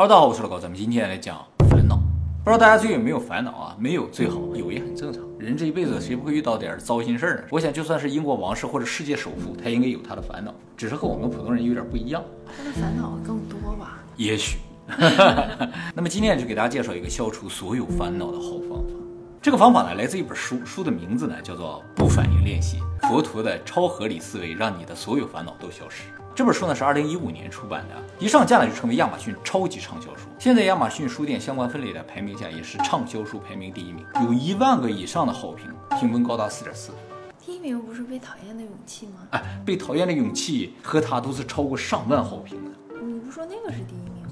Hello，大家好，我是老高，咱们今天来讲烦恼。不知道大家最近有没有烦恼啊？没有最好，有也很正常。人这一辈子谁不会遇到点糟心事儿呢？我想就算是英国王室或者世界首富，他应该有他的烦恼，只是和我们普通人有点不一样。他的烦恼更多吧？也许。那么今天就给大家介绍一个消除所有烦恼的好方法。这个方法呢，来自一本书，书的名字呢叫做《不反应练习：佛陀的超合理思维，让你的所有烦恼都消失》。这本书呢是二零一五年出版的，一上架呢就成为亚马逊超级畅销书。现在亚马逊书店相关分类的排名下也是畅销书排名第一名，有一万个以上的好评，评分高达四点四。第一名不是被讨厌的勇气吗？哎，被讨厌的勇气和它都是超过上万好评的。你不说那个是第一名吗？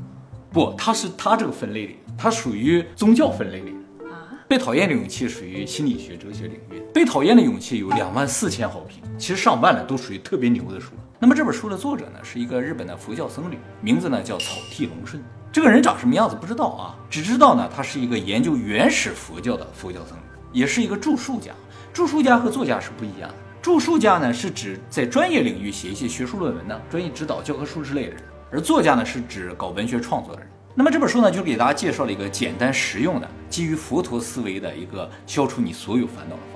不，它是它这个分类里，它属于宗教分类里。啊，被讨厌的勇气属于心理学、哲学领域。被讨厌的勇气有两万四千好评，其实上万的都属于特别牛的书了。那么这本书的作者呢，是一个日本的佛教僧侣，名字呢叫草剃龙顺。这个人长什么样子不知道啊，只知道呢他是一个研究原始佛教的佛教僧侣，也是一个著述家。著述家和作家是不一样的。著述家呢是指在专业领域写一些学术论文的、专业指导教科书之类的人，而作家呢是指搞文学创作的人。那么这本书呢，就给大家介绍了一个简单实用的、基于佛陀思维的一个消除你所有烦恼的方法。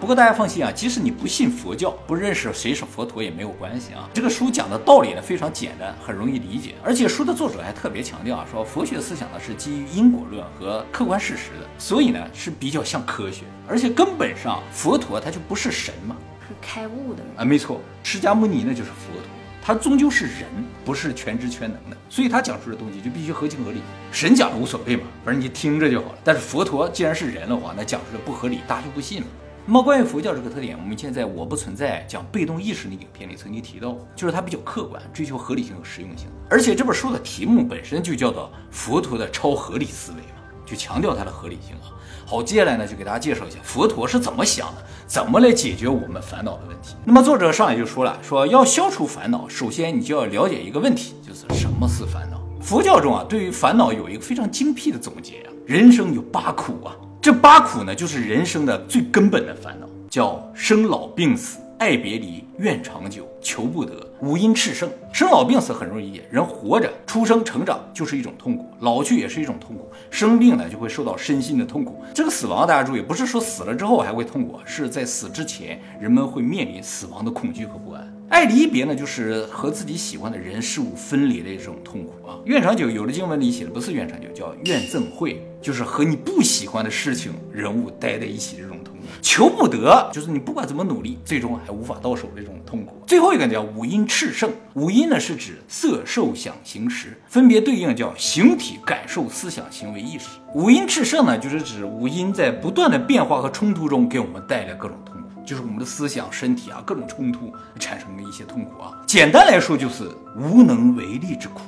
不过大家放心啊，即使你不信佛教，不认识谁是佛陀也没有关系啊。这个书讲的道理呢非常简单，很容易理解，而且书的作者还特别强调啊，说佛学思想呢是基于因果论和客观事实的，所以呢是比较像科学，而且根本上佛陀他就不是神嘛，是开悟的人啊，没错，释迦牟尼呢就是佛陀，他终究是人，不是全知全能的，所以他讲述的东西就必须合情合理。神讲的无所谓嘛，反正你听着就好了。但是佛陀既然是人的话，那讲述的不合理，大家就不信了。那么关于佛教这个特点，我们以前在我不存在讲被动意识那影片里曾经提到，就是它比较客观，追求合理性和实用性。而且这本书的题目本身就叫做佛陀的超合理思维嘛，就强调它的合理性啊。好，接下来呢就给大家介绍一下佛陀是怎么想的，怎么来解决我们烦恼的问题。那么作者上来就说了，说要消除烦恼，首先你就要了解一个问题，就是什么是烦恼。佛教中啊，对于烦恼有一个非常精辟的总结啊，人生有八苦啊。这八苦呢，就是人生的最根本的烦恼，叫生老病死、爱别离、怨长久、求不得、五阴炽盛。生老病死很容易理解，人活着、出生、成长就是一种痛苦，老去也是一种痛苦，生病呢就会受到身心的痛苦。这个死亡大家注意，不是说死了之后还会痛苦，是在死之前，人们会面临死亡的恐惧和不安。爱离别呢，就是和自己喜欢的人事物分离的一种痛苦啊。怨长久，有的经文里写的不是怨长久，叫怨憎会，就是和你不喜欢的事情、人物待在一起这种痛苦。求不得，就是你不管怎么努力，最终还无法到手的这种痛苦。最后一个叫五阴炽盛，五阴呢是指色、受、想、行、识，分别对应叫形体、感受、思想、行为、意识。五阴炽盛呢，就是指五阴在不断的变化和冲突中给我们带来各种痛苦。就是我们的思想、身体啊，各种冲突产生的一些痛苦啊。简单来说，就是无能为力之苦。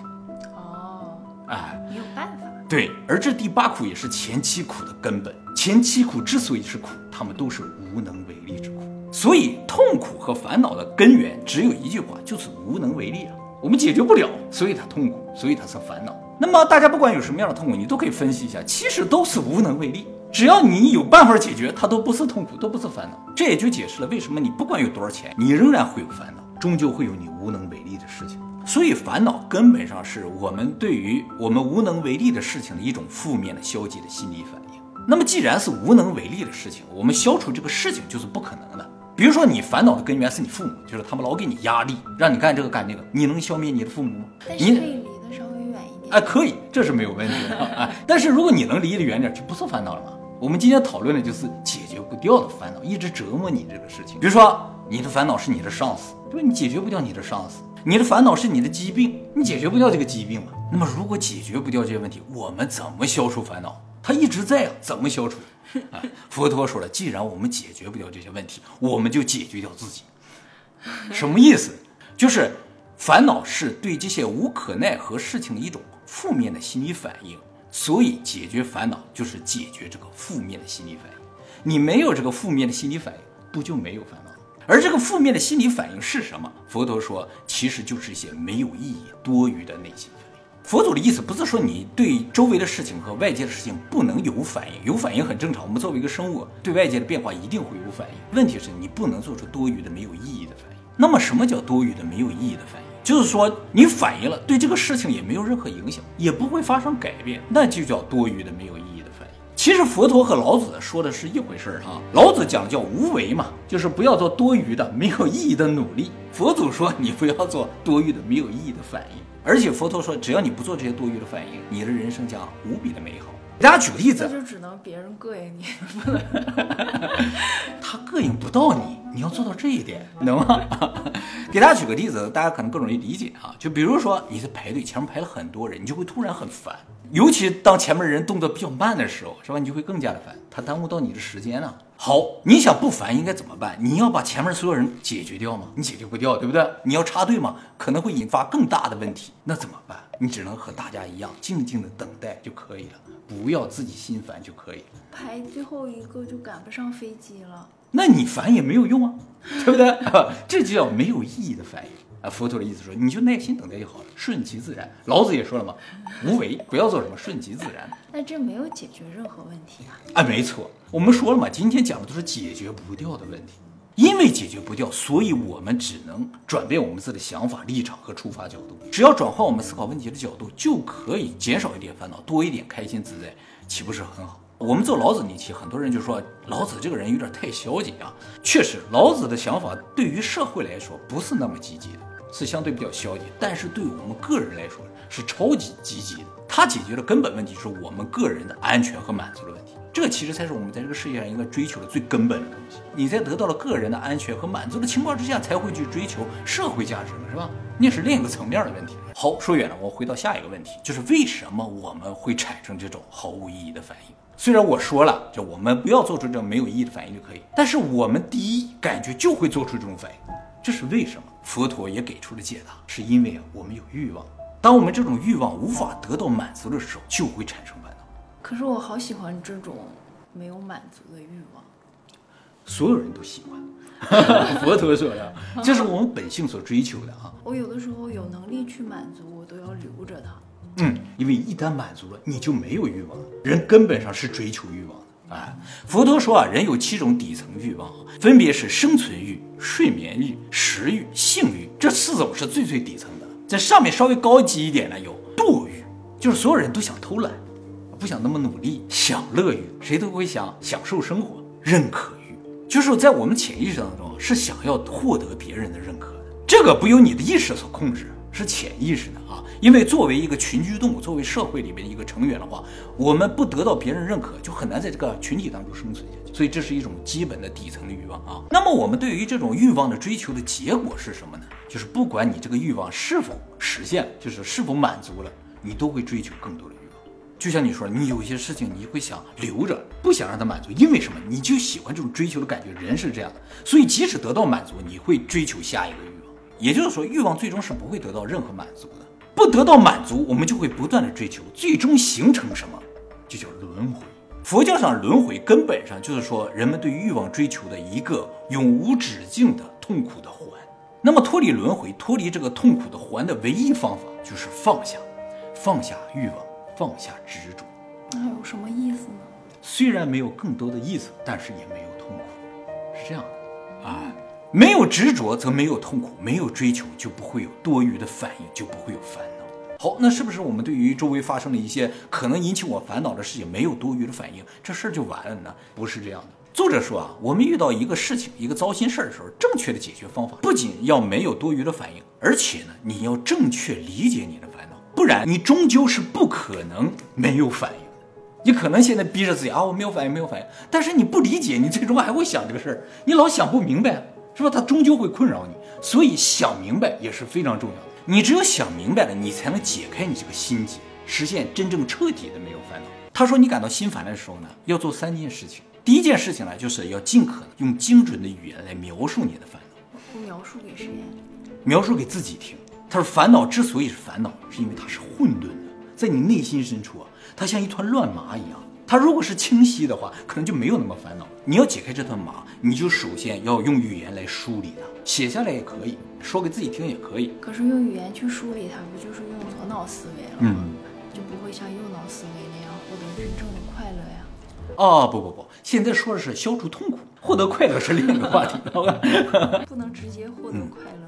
哦，哎，没有办法。对，而这第八苦也是前七苦的根本。前七苦之所以是苦，他们都是无能为力之苦。所以，痛苦和烦恼的根源只有一句话，就是无能为力啊。我们解决不了，所以它痛苦，所以它是烦恼。那么，大家不管有什么样的痛苦，你都可以分析一下，其实都是无能为力。只要你有办法解决，它都不是痛苦，都不是烦恼。这也就解释了为什么你不管有多少钱，你仍然会有烦恼，终究会有你无能为力的事情。所以，烦恼根本上是我们对于我们无能为力的事情的一种负面的、消极的心理反应。那么，既然是无能为力的事情，我们消除这个事情就是不可能的。比如说，你烦恼的根源是你父母，就是他们老给你压力，让你干这个干那个，你能消灭你的父母吗？你可以离得稍微远一点。哎，可以，这是没有问题的。哎，但是如果你能离得远点，就不是烦恼了吗？我们今天讨论的就是解决不掉的烦恼，一直折磨你这个事情。比如说，你的烦恼是你的上司，对吧？你解决不掉你的上司；你的烦恼是你的疾病，你解决不掉这个疾病嘛？那么，如果解决不掉这些问题，我们怎么消除烦恼？它一直在啊，怎么消除？啊，佛陀说了，既然我们解决不掉这些问题，我们就解决掉自己。什么意思？就是烦恼是对这些无可奈何事情的一种负面的心理反应。所以，解决烦恼就是解决这个负面的心理反应。你没有这个负面的心理反应，不就没有烦恼？而这个负面的心理反应是什么？佛陀说，其实就是一些没有意义、多余的内心反应。佛祖的意思不是说你对周围的事情和外界的事情不能有反应，有反应很正常。我们作为一个生物，对外界的变化一定会有反应。问题是你不能做出多余的、没有意义的反应。那么，什么叫多余的、没有意义的反应？就是说你反应了，对这个事情也没有任何影响，也不会发生改变，那就叫多余的、没有意义的反应。其实佛陀和老子说的是一回事儿啊。老子讲叫无为嘛，就是不要做多余的、没有意义的努力。佛祖说你不要做多余的、没有意义的反应。而且佛陀说，只要你不做这些多余的反应，你的人生将无比的美好。给大家举个例子，那就只能别人膈应你。他膈应不到你，你要做到这一点，能吗？给大家举个例子，大家可能更容易理解啊。就比如说你在排队，前面排了很多人，你就会突然很烦。尤其当前面人动作比较慢的时候，是吧？你就会更加的烦，他耽误到你的时间了。好，你想不烦应该怎么办？你要把前面所有人解决掉吗？你解决不掉，对不对？你要插队吗？可能会引发更大的问题。那怎么办？你只能和大家一样，静静的等待就可以了，不要自己心烦就可以了。排最后一个就赶不上飞机了。那你烦也没有用啊，对不对？这就叫没有意义的反应啊。佛陀的意思说，你就耐心等待就好了，顺其自然。老子也说了嘛，无为，不要做什么，顺其自然。那这没有解决任何问题啊。啊，没错，我们说了嘛，今天讲的都是解决不掉的问题，因为解决不掉，所以我们只能转变我们自己的想法、立场和出发角度。只要转换我们思考问题的角度，就可以减少一点烦恼，多一点开心自在，岂不是很好？我们做老子那期，很多人就说老子这个人有点太消极啊。确实，老子的想法对于社会来说不是那么积极的，是相对比较消极。但是对我们个人来说是超级积极的。他解决的根本问题是我们个人的安全和满足的。这其实才是我们在这个世界上应该追求的最根本的东西。你在得到了个人的安全和满足的情况之下，才会去追求社会价值嘛，是吧？那是另一个层面的问题。好，说远了，我回到下一个问题，就是为什么我们会产生这种毫无意义的反应？虽然我说了，就我们不要做出这种没有意义的反应就可以，但是我们第一感觉就会做出这种反应，这是为什么？佛陀也给出了解答，是因为啊，我们有欲望。当我们这种欲望无法得到满足的时候，就会产生。可是我好喜欢这种没有满足的欲望。所有人都喜欢。佛陀说的，这是我们本性所追求的啊。我有的时候有能力去满足，我都要留着它。嗯，因为一旦满足了，你就没有欲望了。人根本上是追求欲望的。哎，佛陀说啊，人有七种底层欲望，分别是生存欲、睡眠欲、食欲、性欲，这四种是最最底层的。在上面稍微高级一点的有惰欲，就是所有人都想偷懒，不想那么努力；享乐欲，谁都会想享受生活；认可欲，就是在我们潜意识当中是想要获得别人的认可的。这个不由你的意识所控制，是潜意识的啊。因为作为一个群居动物，作为社会里面一个成员的话，我们不得到别人认可，就很难在这个群体当中生存下去。所以这是一种基本的底层的欲望啊。那么我们对于这种欲望的追求的结果是什么呢？就是不管你这个欲望是否实现，就是是否满足了，你都会追求更多的欲。就像你说，你有些事情你会想留着，不想让它满足，因为什么？你就喜欢这种追求的感觉。人是这样的，所以即使得到满足，你会追求下一个欲望。也就是说，欲望最终是不会得到任何满足的。不得到满足，我们就会不断的追求，最终形成什么？就叫轮回。佛教上轮回根本上就是说人们对欲望追求的一个永无止境的痛苦的环。那么脱离轮回、脱离这个痛苦的环的唯一方法就是放下，放下欲望，放下执着。那有什么意思呢？虽然没有更多的意思，但是也没有痛苦，是这样的啊。没有执着，则没有痛苦；没有追求，就不会有多余的反应，就不会有烦恼。好，那是不是我们对于周围发生的一些可能引起我烦恼的事情，没有多余的反应，这事儿就完了呢？不是这样的。作者说啊，我们遇到一个事情、一个糟心事儿的时候，正确的解决方法不仅要没有多余的反应，而且呢，你要正确理解你的不然你终究是不可能没有反应的。你可能现在逼着自己啊，我没有反应，没有反应，但是你不理解，你最终还会想这个事儿，你老想不明白。是吧？它终究会困扰你，所以想明白也是非常重要的。你只有想明白了，你才能解开你这个心结，实现真正彻底的没有烦恼。他说，你感到心烦的时候呢，要做三件事情。第一件事情呢，就是要尽可能用精准的语言来描述你的烦恼。描述给谁？描述给自己听。他说，烦恼之所以是烦恼，是因为它是混沌的，在你内心深处啊，它像一团乱麻一样。它如果是清晰的话，可能就没有那么烦恼。你要解开这团麻，你就首先要用语言来梳理它，写下来也可以说给自己听也可以。可是用语言去梳理它，不就是用左脑思维了吗？嗯，就不会像右脑思维那样获得真正的快乐呀。哦，不不不，现在说的是消除痛苦，获得快乐是另一个话题，好吧？不能直接获得快乐吗？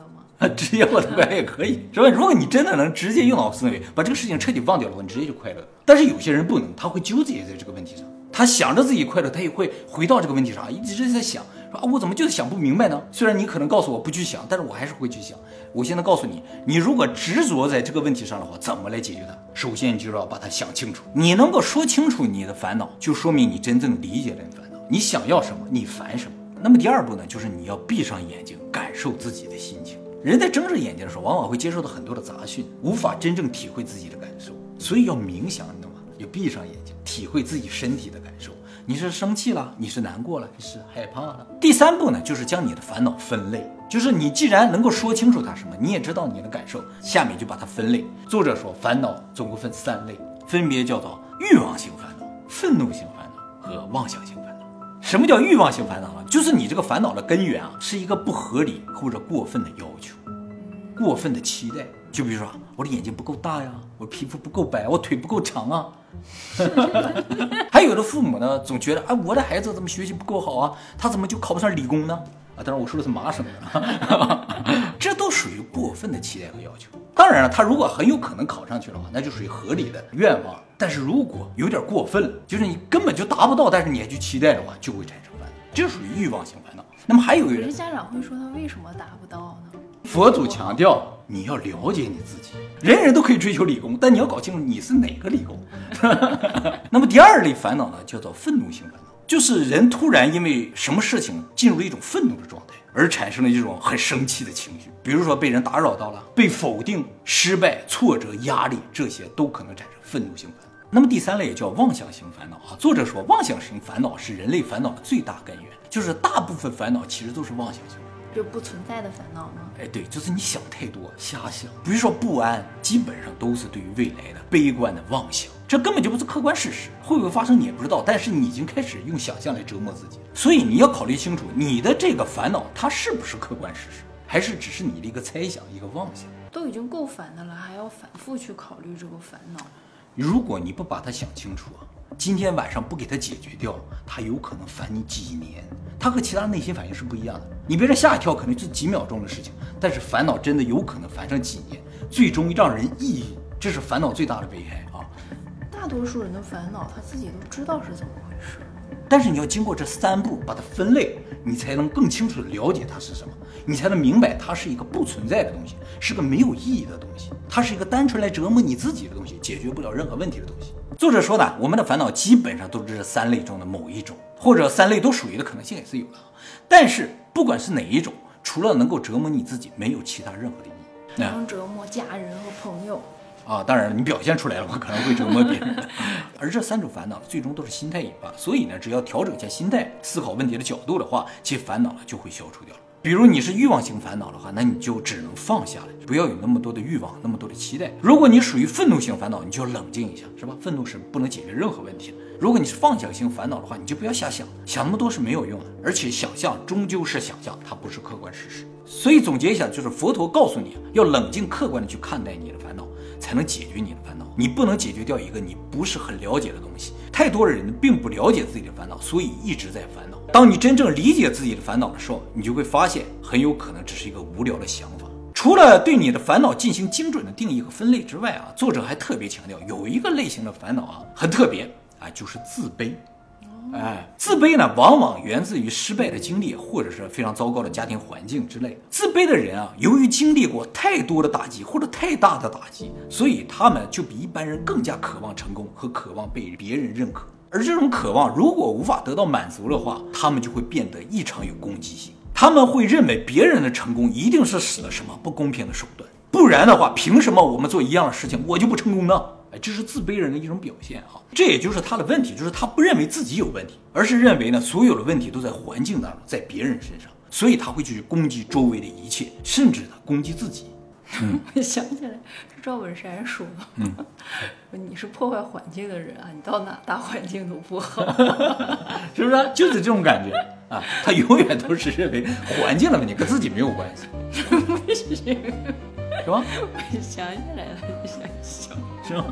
直接获得快乐也可以，是吧？如果你真的能直接用脑思维把这个事情彻底忘掉的话，你直接就快乐。但是有些人不能，他会纠结在这个问题上，他想着自己快乐，他也会回到这个问题上，一直在想，说啊，我怎么就是想不明白呢？虽然你可能告诉我不去想，但是我还是会去想。我现在告诉你，你如果执着在这个问题上的话，怎么来解决它？首先，你就要把它想清楚。你能够说清楚你的烦恼，就说明你真正理解了你烦恼，你想要什么，你烦什么。那么第二步呢，就是你要闭上眼睛，感受自己的心情。人在睁着眼睛的时候，往往会接受到很多的杂讯，无法真正体会自己的感受。所以要冥想，你懂吗？要闭上眼睛，体会自己身体的感受。你是生气了，你是难过了，你是害怕了。第三步呢，就是将你的烦恼分类。就是你既然能够说清楚它什么，你也知道你的感受，下面就把它分类。作者说，烦恼总共分三类，分别叫做欲望型烦恼、愤怒型烦恼和妄想型烦恼。什么叫欲望性烦恼呢？就是你这个烦恼的根源啊，是一个不合理或者过分的要求，过分的期待。就比如说，我的眼睛不够大呀，我皮肤不够白，我腿不够长啊。还有的父母呢，总觉得啊，我的孩子怎么学习不够好啊？他怎么就考不上理工呢？啊，当然我说的是麻省的，这都属于过分的期待和要求。当然了，他如果很有可能考上去的话，那就属于合理的愿望。但是如果有点过分了，就是你根本就达不到，但是你还去期待的话，就会产生烦恼，这属于欲望型烦恼。那么还有一个人，家长会说他为什么达不到呢？佛祖强调你要了解你自己，人人都可以追求理工，但你要搞清楚你是哪个理工。那么第二类烦恼呢，叫做愤怒型烦恼，就是人突然因为什么事情进入了一种愤怒的状态，而产生了一种很生气的情绪，比如说被人打扰到了，被否定、失败、挫折、压力，这些都可能产生愤怒性烦恼。那么第三类叫妄想型烦恼啊，作者说妄想型烦恼是人类烦恼的最大根源，就是大部分烦恼其实都是妄想型。就不存在的烦恼吗？哎，对，就是你想太多，瞎想。比如说不安，基本上都是对于未来的悲观的妄想，这根本就不是客观事实，会不会发生你也不知道。但是你已经开始用想象来折磨自己，所以你要考虑清楚，你的这个烦恼它是不是客观事实，还是只是你的一个猜想、一个妄想？都已经够烦的了，还要反复去考虑这个烦恼。如果你不把它想清楚啊。今天晚上不给它解决掉，它有可能烦你几年。他和其他内心反应是不一样的。你别人吓一跳，可能就几秒钟的事情，但是烦恼真的有可能烦上几年，最终让人抑郁。这是烦恼最大的危害啊！大多数人的烦恼，他自己都知道是怎么回事，但是你要经过这三步把它分类，你才能更清楚的了解它是什么，你才能明白它是一个不存在的东西，是个没有意义的东西，它是一个单纯来折磨你自己的东西，解决不了任何问题的东西。作者说呢，我们的烦恼基本上都是这三类中的某一种，或者三类都属于的可能性也是有的。但是不管是哪一种，除了能够折磨你自己，没有其他任何的意义。能折磨家人和朋友啊，当然你表现出来了，我可能会折磨别人。而这三种烦恼最终都是心态引发，所以呢，只要调整一下心态，思考问题的角度的话，其烦恼呢就会消除掉了。比如你是欲望型烦恼的话，那你就只能放下来，不要有那么多的欲望，那么多的期待。如果你属于愤怒型烦恼，你就冷静一下，是吧？愤怒是不能解决任何问题的。如果你是妄想型烦恼的话，你就不要瞎想，想那么多是没有用的。而且想象终究是想象，它不是客观事实。所以总结一下，就是佛陀告诉你要冷静客观的去看待你的烦恼，才能解决你的烦恼。你不能解决掉一个你不是很了解的东西。太多的人并不了解自己的烦恼，所以一直在烦恼。当你真正理解自己的烦恼的时候，你就会发现，很有可能只是一个无聊的想法。除了对你的烦恼进行精准的定义和分类之外啊，作者还特别强调，有一个类型的烦恼啊，很特别啊，就是自卑。哎，自卑呢，往往源自于失败的经历，或者是非常糟糕的家庭环境之类。自卑的人啊，由于经历过太多的打击或者太大的打击，所以他们就比一般人更加渴望成功和渴望被别人认可。而这种渴望如果无法得到满足的话，他们就会变得异常有攻击性。他们会认为别人的成功一定是使了什么不公平的手段，不然的话，凭什么我们做一样的事情我就不成功呢？哎，这是自卑人的一种表现哈。这也就是他的问题，就是他不认为自己有问题，而是认为呢所有的问题都在环境当中，在别人身上，所以他会去攻击周围的一切，甚至呢攻击自己。我想起来，赵本山说：“嗯，你是破坏环境的人啊，你到哪大环境都不好，是不是？就是这种感觉啊，他永远都是认为环境的问题跟自己没有关系，不行，是吧？我想起来了，想笑，是吧？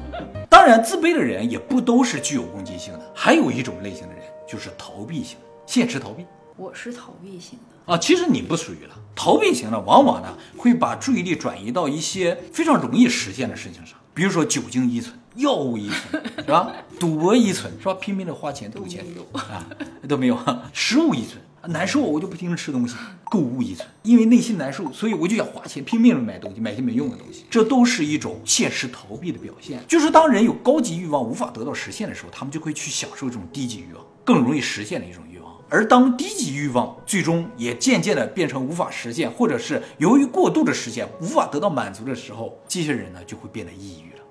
当然，自卑的人也不都是具有攻击性的，还有一种类型的人就是逃避型，现实逃避。我是逃避型的。啊，其实你不属于了。逃避型的，往往呢会把注意力转移到一些非常容易实现的事情上，比如说酒精依存、药物依存，是吧？赌博依存，是吧？拼命的花钱赌钱都没有啊，都没有。食物依存，难受我就不停的吃东西。购物依存，因为内心难受，所以我就想花钱拼命的买东西，买些没用的东西。这都是一种现实逃避的表现。就是当人有高级欲望无法得到实现的时候，他们就会去享受这种低级欲望，更容易实现的一种欲望。而当低级欲望最终也渐渐的变成无法实现，或者是由于过度的实现无法得到满足的时候，这些人呢就会变得抑郁了。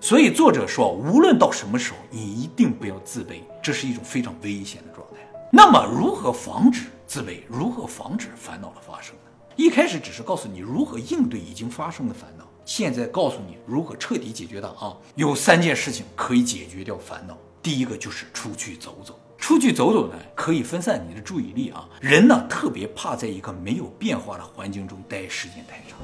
所以作者说，无论到什么时候，你一定不要自卑，这是一种非常危险的状态。那么，如何防止自卑？如何防止烦恼的发生呢？一开始只是告诉你如何应对已经发生的烦恼，现在告诉你如何彻底解决它啊！有三件事情可以解决掉烦恼。第一个就是出去走走。出去走走呢，可以分散你的注意力啊。人呢，特别怕在一个没有变化的环境中待时间太长。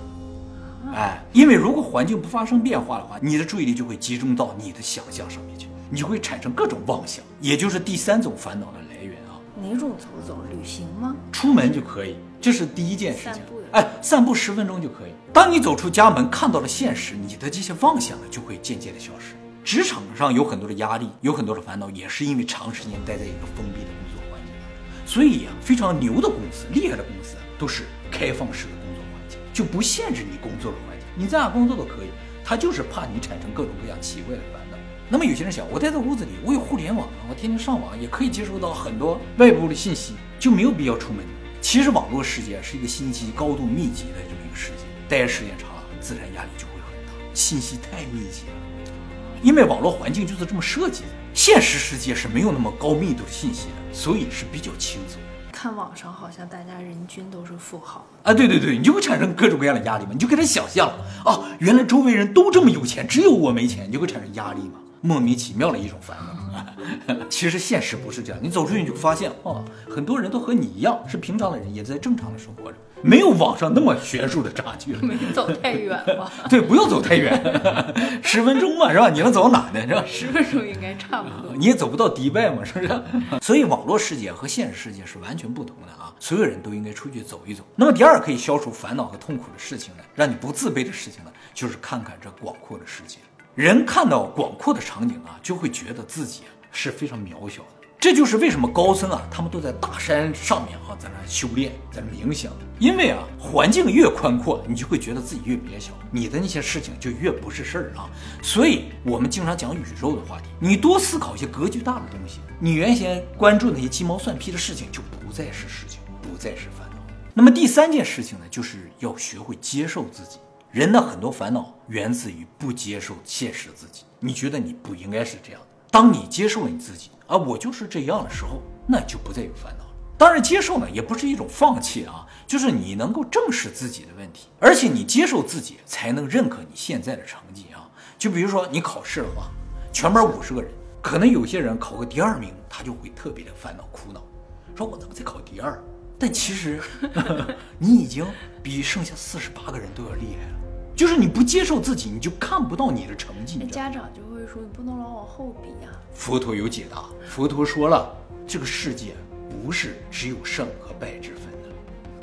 哎，因为如果环境不发生变化的话，你的注意力就会集中到你的想象上面去，你就会产生各种妄想，也就是第三种烦恼的来源啊。哪种走走？旅行吗？出门就可以，这是第一件事情散步。哎，散步十分钟就可以。当你走出家门，看到了现实，你的这些妄想呢，就会渐渐的消失。职场上有很多的压力，有很多的烦恼，也是因为长时间待在一个封闭的工作环境。所以呀、非常牛的公司、厉害的公司都是开放式的工作环境，就不限制你工作的环境，你在哪工作都可以。他就是怕你产生各种各样奇怪的烦恼。那么有些人想，我待在屋子里，我有互联网啊，我天天上网，也可以接收到很多外部的信息，就没有必要出门。其实网络世界是一个信息高度密集的这么一个世界，待时间长了，自然压力就会很大，信息太密集了。因为网络环境就是这么设计的，现实世界是没有那么高密度的信息的，所以是比较轻松。看网上好像大家人均都是富豪，啊，对对对，你就会产生各种各样的压力嘛，你就给他想象啊，原来周围人都这么有钱，只有我没钱，你就会产生压力嘛，莫名其妙的一种烦恼。其实现实不是这样，你走出去你就发现，哦，很多人都和你一样是平常的人，也在正常的生活着，没有网上那么悬殊的差距了。没走太远吧？对，不用走太远，十分钟嘛，是吧？你能走到哪呢？是吧？十分钟应该差不多。你也走不到迪拜嘛，是不是？所以网络世界和现实世界是完全不同的啊！所有人都应该出去走一走。那么第二可以消除烦恼和痛苦的事情呢，让你不自卑的事情呢，就是看看这广阔的世界。人看到广阔的场景啊，就会觉得自己是非常渺小的。这就是为什么高僧啊，他们都在大山上面啊，在那修炼，在那冥想。因为啊，环境越宽阔，你就会觉得自己越渺小，你的那些事情就越不是事儿啊。所以，我们经常讲宇宙的话题，你多思考一些格局大的东西，你原先关注那些鸡毛蒜皮的事情，就不再是事情，不再是烦恼。那么第三件事情呢，就是要学会接受自己。人的很多烦恼源自于不接受现实自己，你觉得你不应该是这样的。当你接受了你自己啊，我就是这样的时候，那就不再有烦恼了。当然，接受呢也不是一种放弃啊，就是你能够正视自己的问题，而且你接受自己，才能认可你现在的成绩啊。就比如说你考试的话，全班五十个人，可能有些人考个第二名，他就会特别的烦恼苦恼，说我怎么才考第二？但其实 你已经比剩下四十八个人都要厉害了。就是你不接受自己，你就看不到你的成绩。家长就会说你不能老往后比呀、佛陀有解答，佛陀说了，这个世界不是只有胜和败之分的，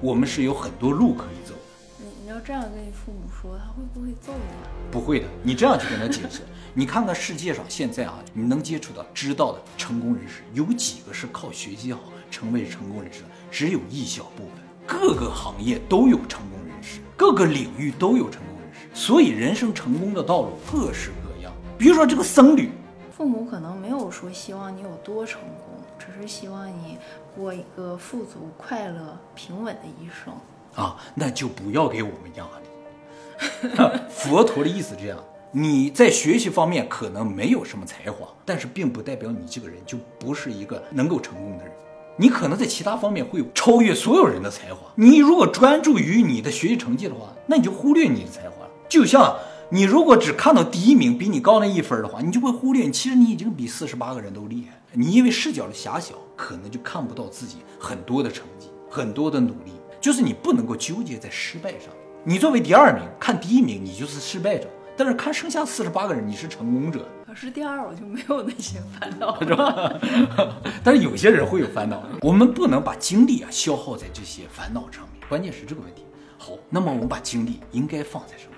我们是有很多路可以走。你你要这样跟你父母说，他会不会揍你啊？不会的，你这样去跟他解释。你看看世界上现在啊，你能接触到、知道的成功人士，有几个是靠学习好成为成功人士的？只有一小部分。各个行业都有成功人士，各个领域都有成功所以人生成功的道路各式各样。比如说这个僧侣，父母可能没有说希望你有多成功，只是希望你过一个富足、快乐、平稳的一生。啊，那就不要给我们压力。佛陀的意思是这样：你在学习方面可能没有什么才华，但是并不代表你这个人就不是一个能够成功的人。你可能在其他方面会有超越所有人的才华。你如果专注于你的学习成绩的话，那你就忽略你的才华了。就像你如果只看到第一名比你高那一分的话，你就会忽略，其实你已经比四十八个人都厉害。你因为视角的狭小，可能就看不到自己很多的成绩，很多的努力。就是你不能够纠结在失败上。你作为第二名看第一名，你就是失败者，但是看剩下四十八个人，你是成功者，可是第二我就没有那些烦恼是吧？但是有些人会有烦恼，我们不能把精力啊消耗在这些烦恼上面，关键是这个问题。好，那么我们把精力应该放在什么？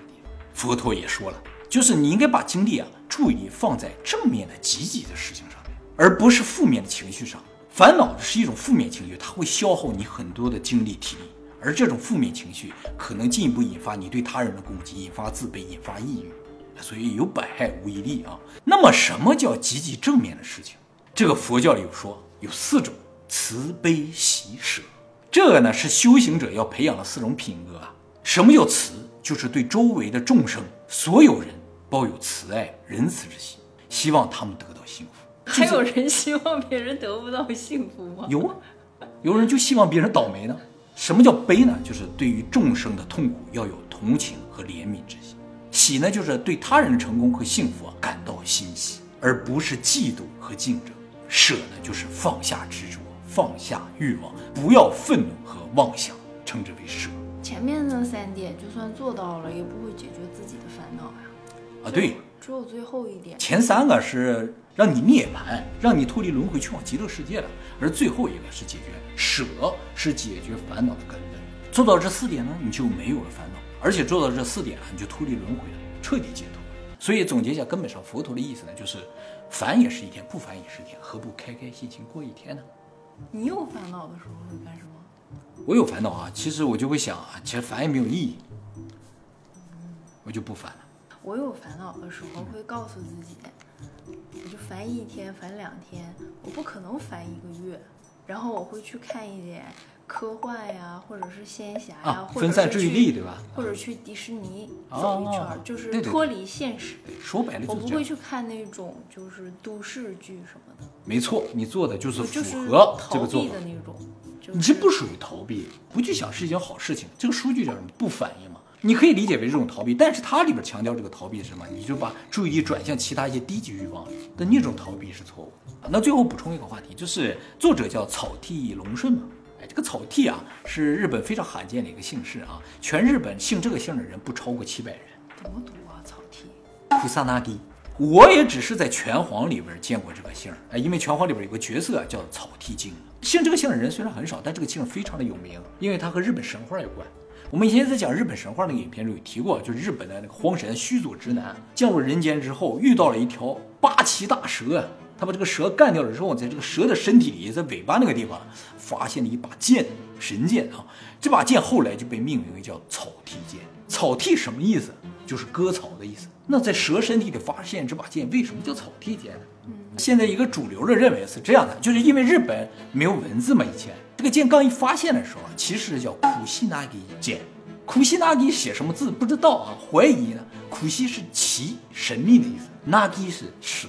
佛陀也说了，就是你应该把精力啊注意力放在正面的、积极的事情上面，而不是负面的情绪上。烦恼是一种负面情绪，它会消耗你很多的精力体力。而这种负面情绪可能进一步引发你对他人的攻击，引发自卑，引发抑郁，所以有百害无一利啊。那么什么叫积极正面的事情？这个佛教里有说有四种：慈悲喜舍。这个呢是修行者要培养的四种品格啊。什么叫慈？就是对周围的众生、所有人抱有慈爱、仁慈之心，希望他们得到幸福。还有人希望别人得不到幸福吗？有啊，有人就希望别人倒霉呢。什么叫悲呢？就是对于众生的痛苦要有同情和怜悯之心。喜呢，就是对他人的成功和幸福啊感到欣喜，而不是嫉妒和竞争。舍呢，就是放下执着，放下欲望，不要愤怒和妄想，称之为舍。前面那三点就算做到了，也不会解决自己的烦恼呀。啊，对，只有最后一点。前三个是让你涅槃，让你脱离轮回，去往极乐世界了，而最后一个是解决。舍是解决烦恼的根本，做到这四点呢，你就没有了烦恼，而且做到这四点啊，你就脱离轮回了，彻底解脱。所以总结一下，根本上佛陀的意思呢，就是烦也是一天，不烦也是一天，何不开开心心过一天呢？你有烦恼的时候会干什么？我有烦恼啊，其实我就会想啊，其实烦也没有意义，我就不烦了。我有烦恼的时候会告诉自己，我就烦一天，烦两天，我不可能烦一个月。然后我会去看一点科幻呀，或者是仙侠呀，分散注意力，对吧？或者去迪士尼走一圈，就是脱离现实。说白了，我不会去看那种就是都市剧什么的。没错，你做的就是符合这个逃避的那种。你这不属于逃避，不去想是一件好事情。这个数据叫什么？不反应嘛？你可以理解为这种逃避，但是它里边强调这个逃避是什么？你就把注意力转向其他一些低级欲望但那种逃避是错误。那最后补充一个话题，就是作者叫草剃龙顺嘛？哎，这个草剃啊，是日本非常罕见的一个姓氏啊，全日本姓这个姓的人不超过七百人。怎么读啊？草剃？库萨纳基。我也只是在拳皇里边见过这个姓儿，哎，因为拳皇里边有个角色叫草剃精，姓这个姓的人虽然很少，但这个姓非常的有名，因为它和日本神话有关。我们以前在讲日本神话那个影片中有提过，就是日本的那个荒神须佐之男降入人间之后，遇到了一条八岐大蛇。他把这个蛇干掉了之后，在这个蛇的身体里，在尾巴那个地方，发现了一把剑，神剑啊！这把剑后来就被命名为叫草剃剑。草剃什么意思？就是割草的意思。那在蛇身体里发现这把剑，为什么叫草剃剑呢？现在一个主流的认为是这样的，就是因为日本没有文字嘛，以前这个剑刚一发现的时候，其实叫苦西那给剑。苦西那给写什么字不知道啊，怀疑呢。苦西是奇神秘的意思，那给是蛇。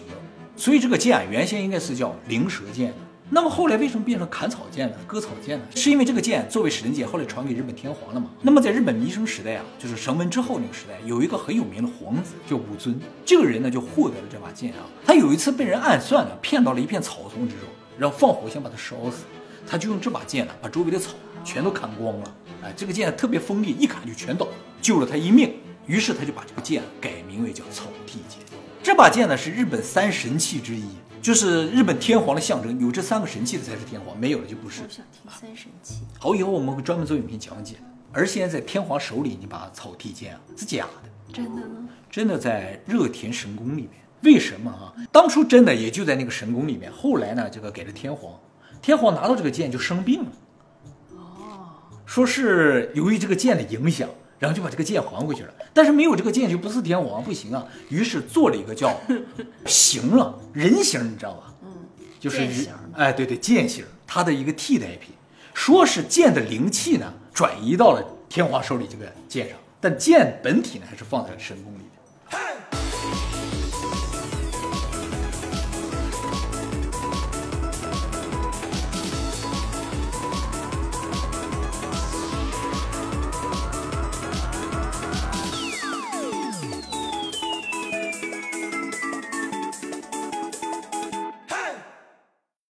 所以这个剑原先应该是叫灵蛇剑，那么后来为什么变成砍草剑呢？割草剑呢？是因为这个剑作为神剑，后来传给日本天皇了嘛？那么在日本弥生时代啊，就是绳文之后那个时代，有一个很有名的皇子叫武尊，这个人呢就获得了这把剑啊。他有一次被人暗算了，骗到了一片草丛之中，然后放火想把他烧死，他就用这把剑呢把周围的草全都砍光了。哎，这个剑特别锋利，一砍就全倒，救了他一命。于是他就把这个剑改名为叫草剃剑。这把剑呢是日本三神器之一，就是日本天皇的象征。有这三个神器的才是天皇，没有了就不是。我想听三神器。好，以后我们会专门做影片讲解。而现在在天皇手里，你把草剃剑啊是假的，真的吗？真的在热田神宫里面。为什么啊？当初真的也就在那个神宫里面，后来呢这个给了天皇，天皇拿到这个剑就生病了。哦，说是由于这个剑的影响。然后就把这个剑还回去了，但是没有这个剑就不是天王，不行啊。于是做了一个叫 形了人形，你知道吧？嗯，就是哎，对对，剑形，它的一个替代品。说是剑的灵气呢转移到了天皇手里这个剑上，但剑本体呢还是放在了神宫里。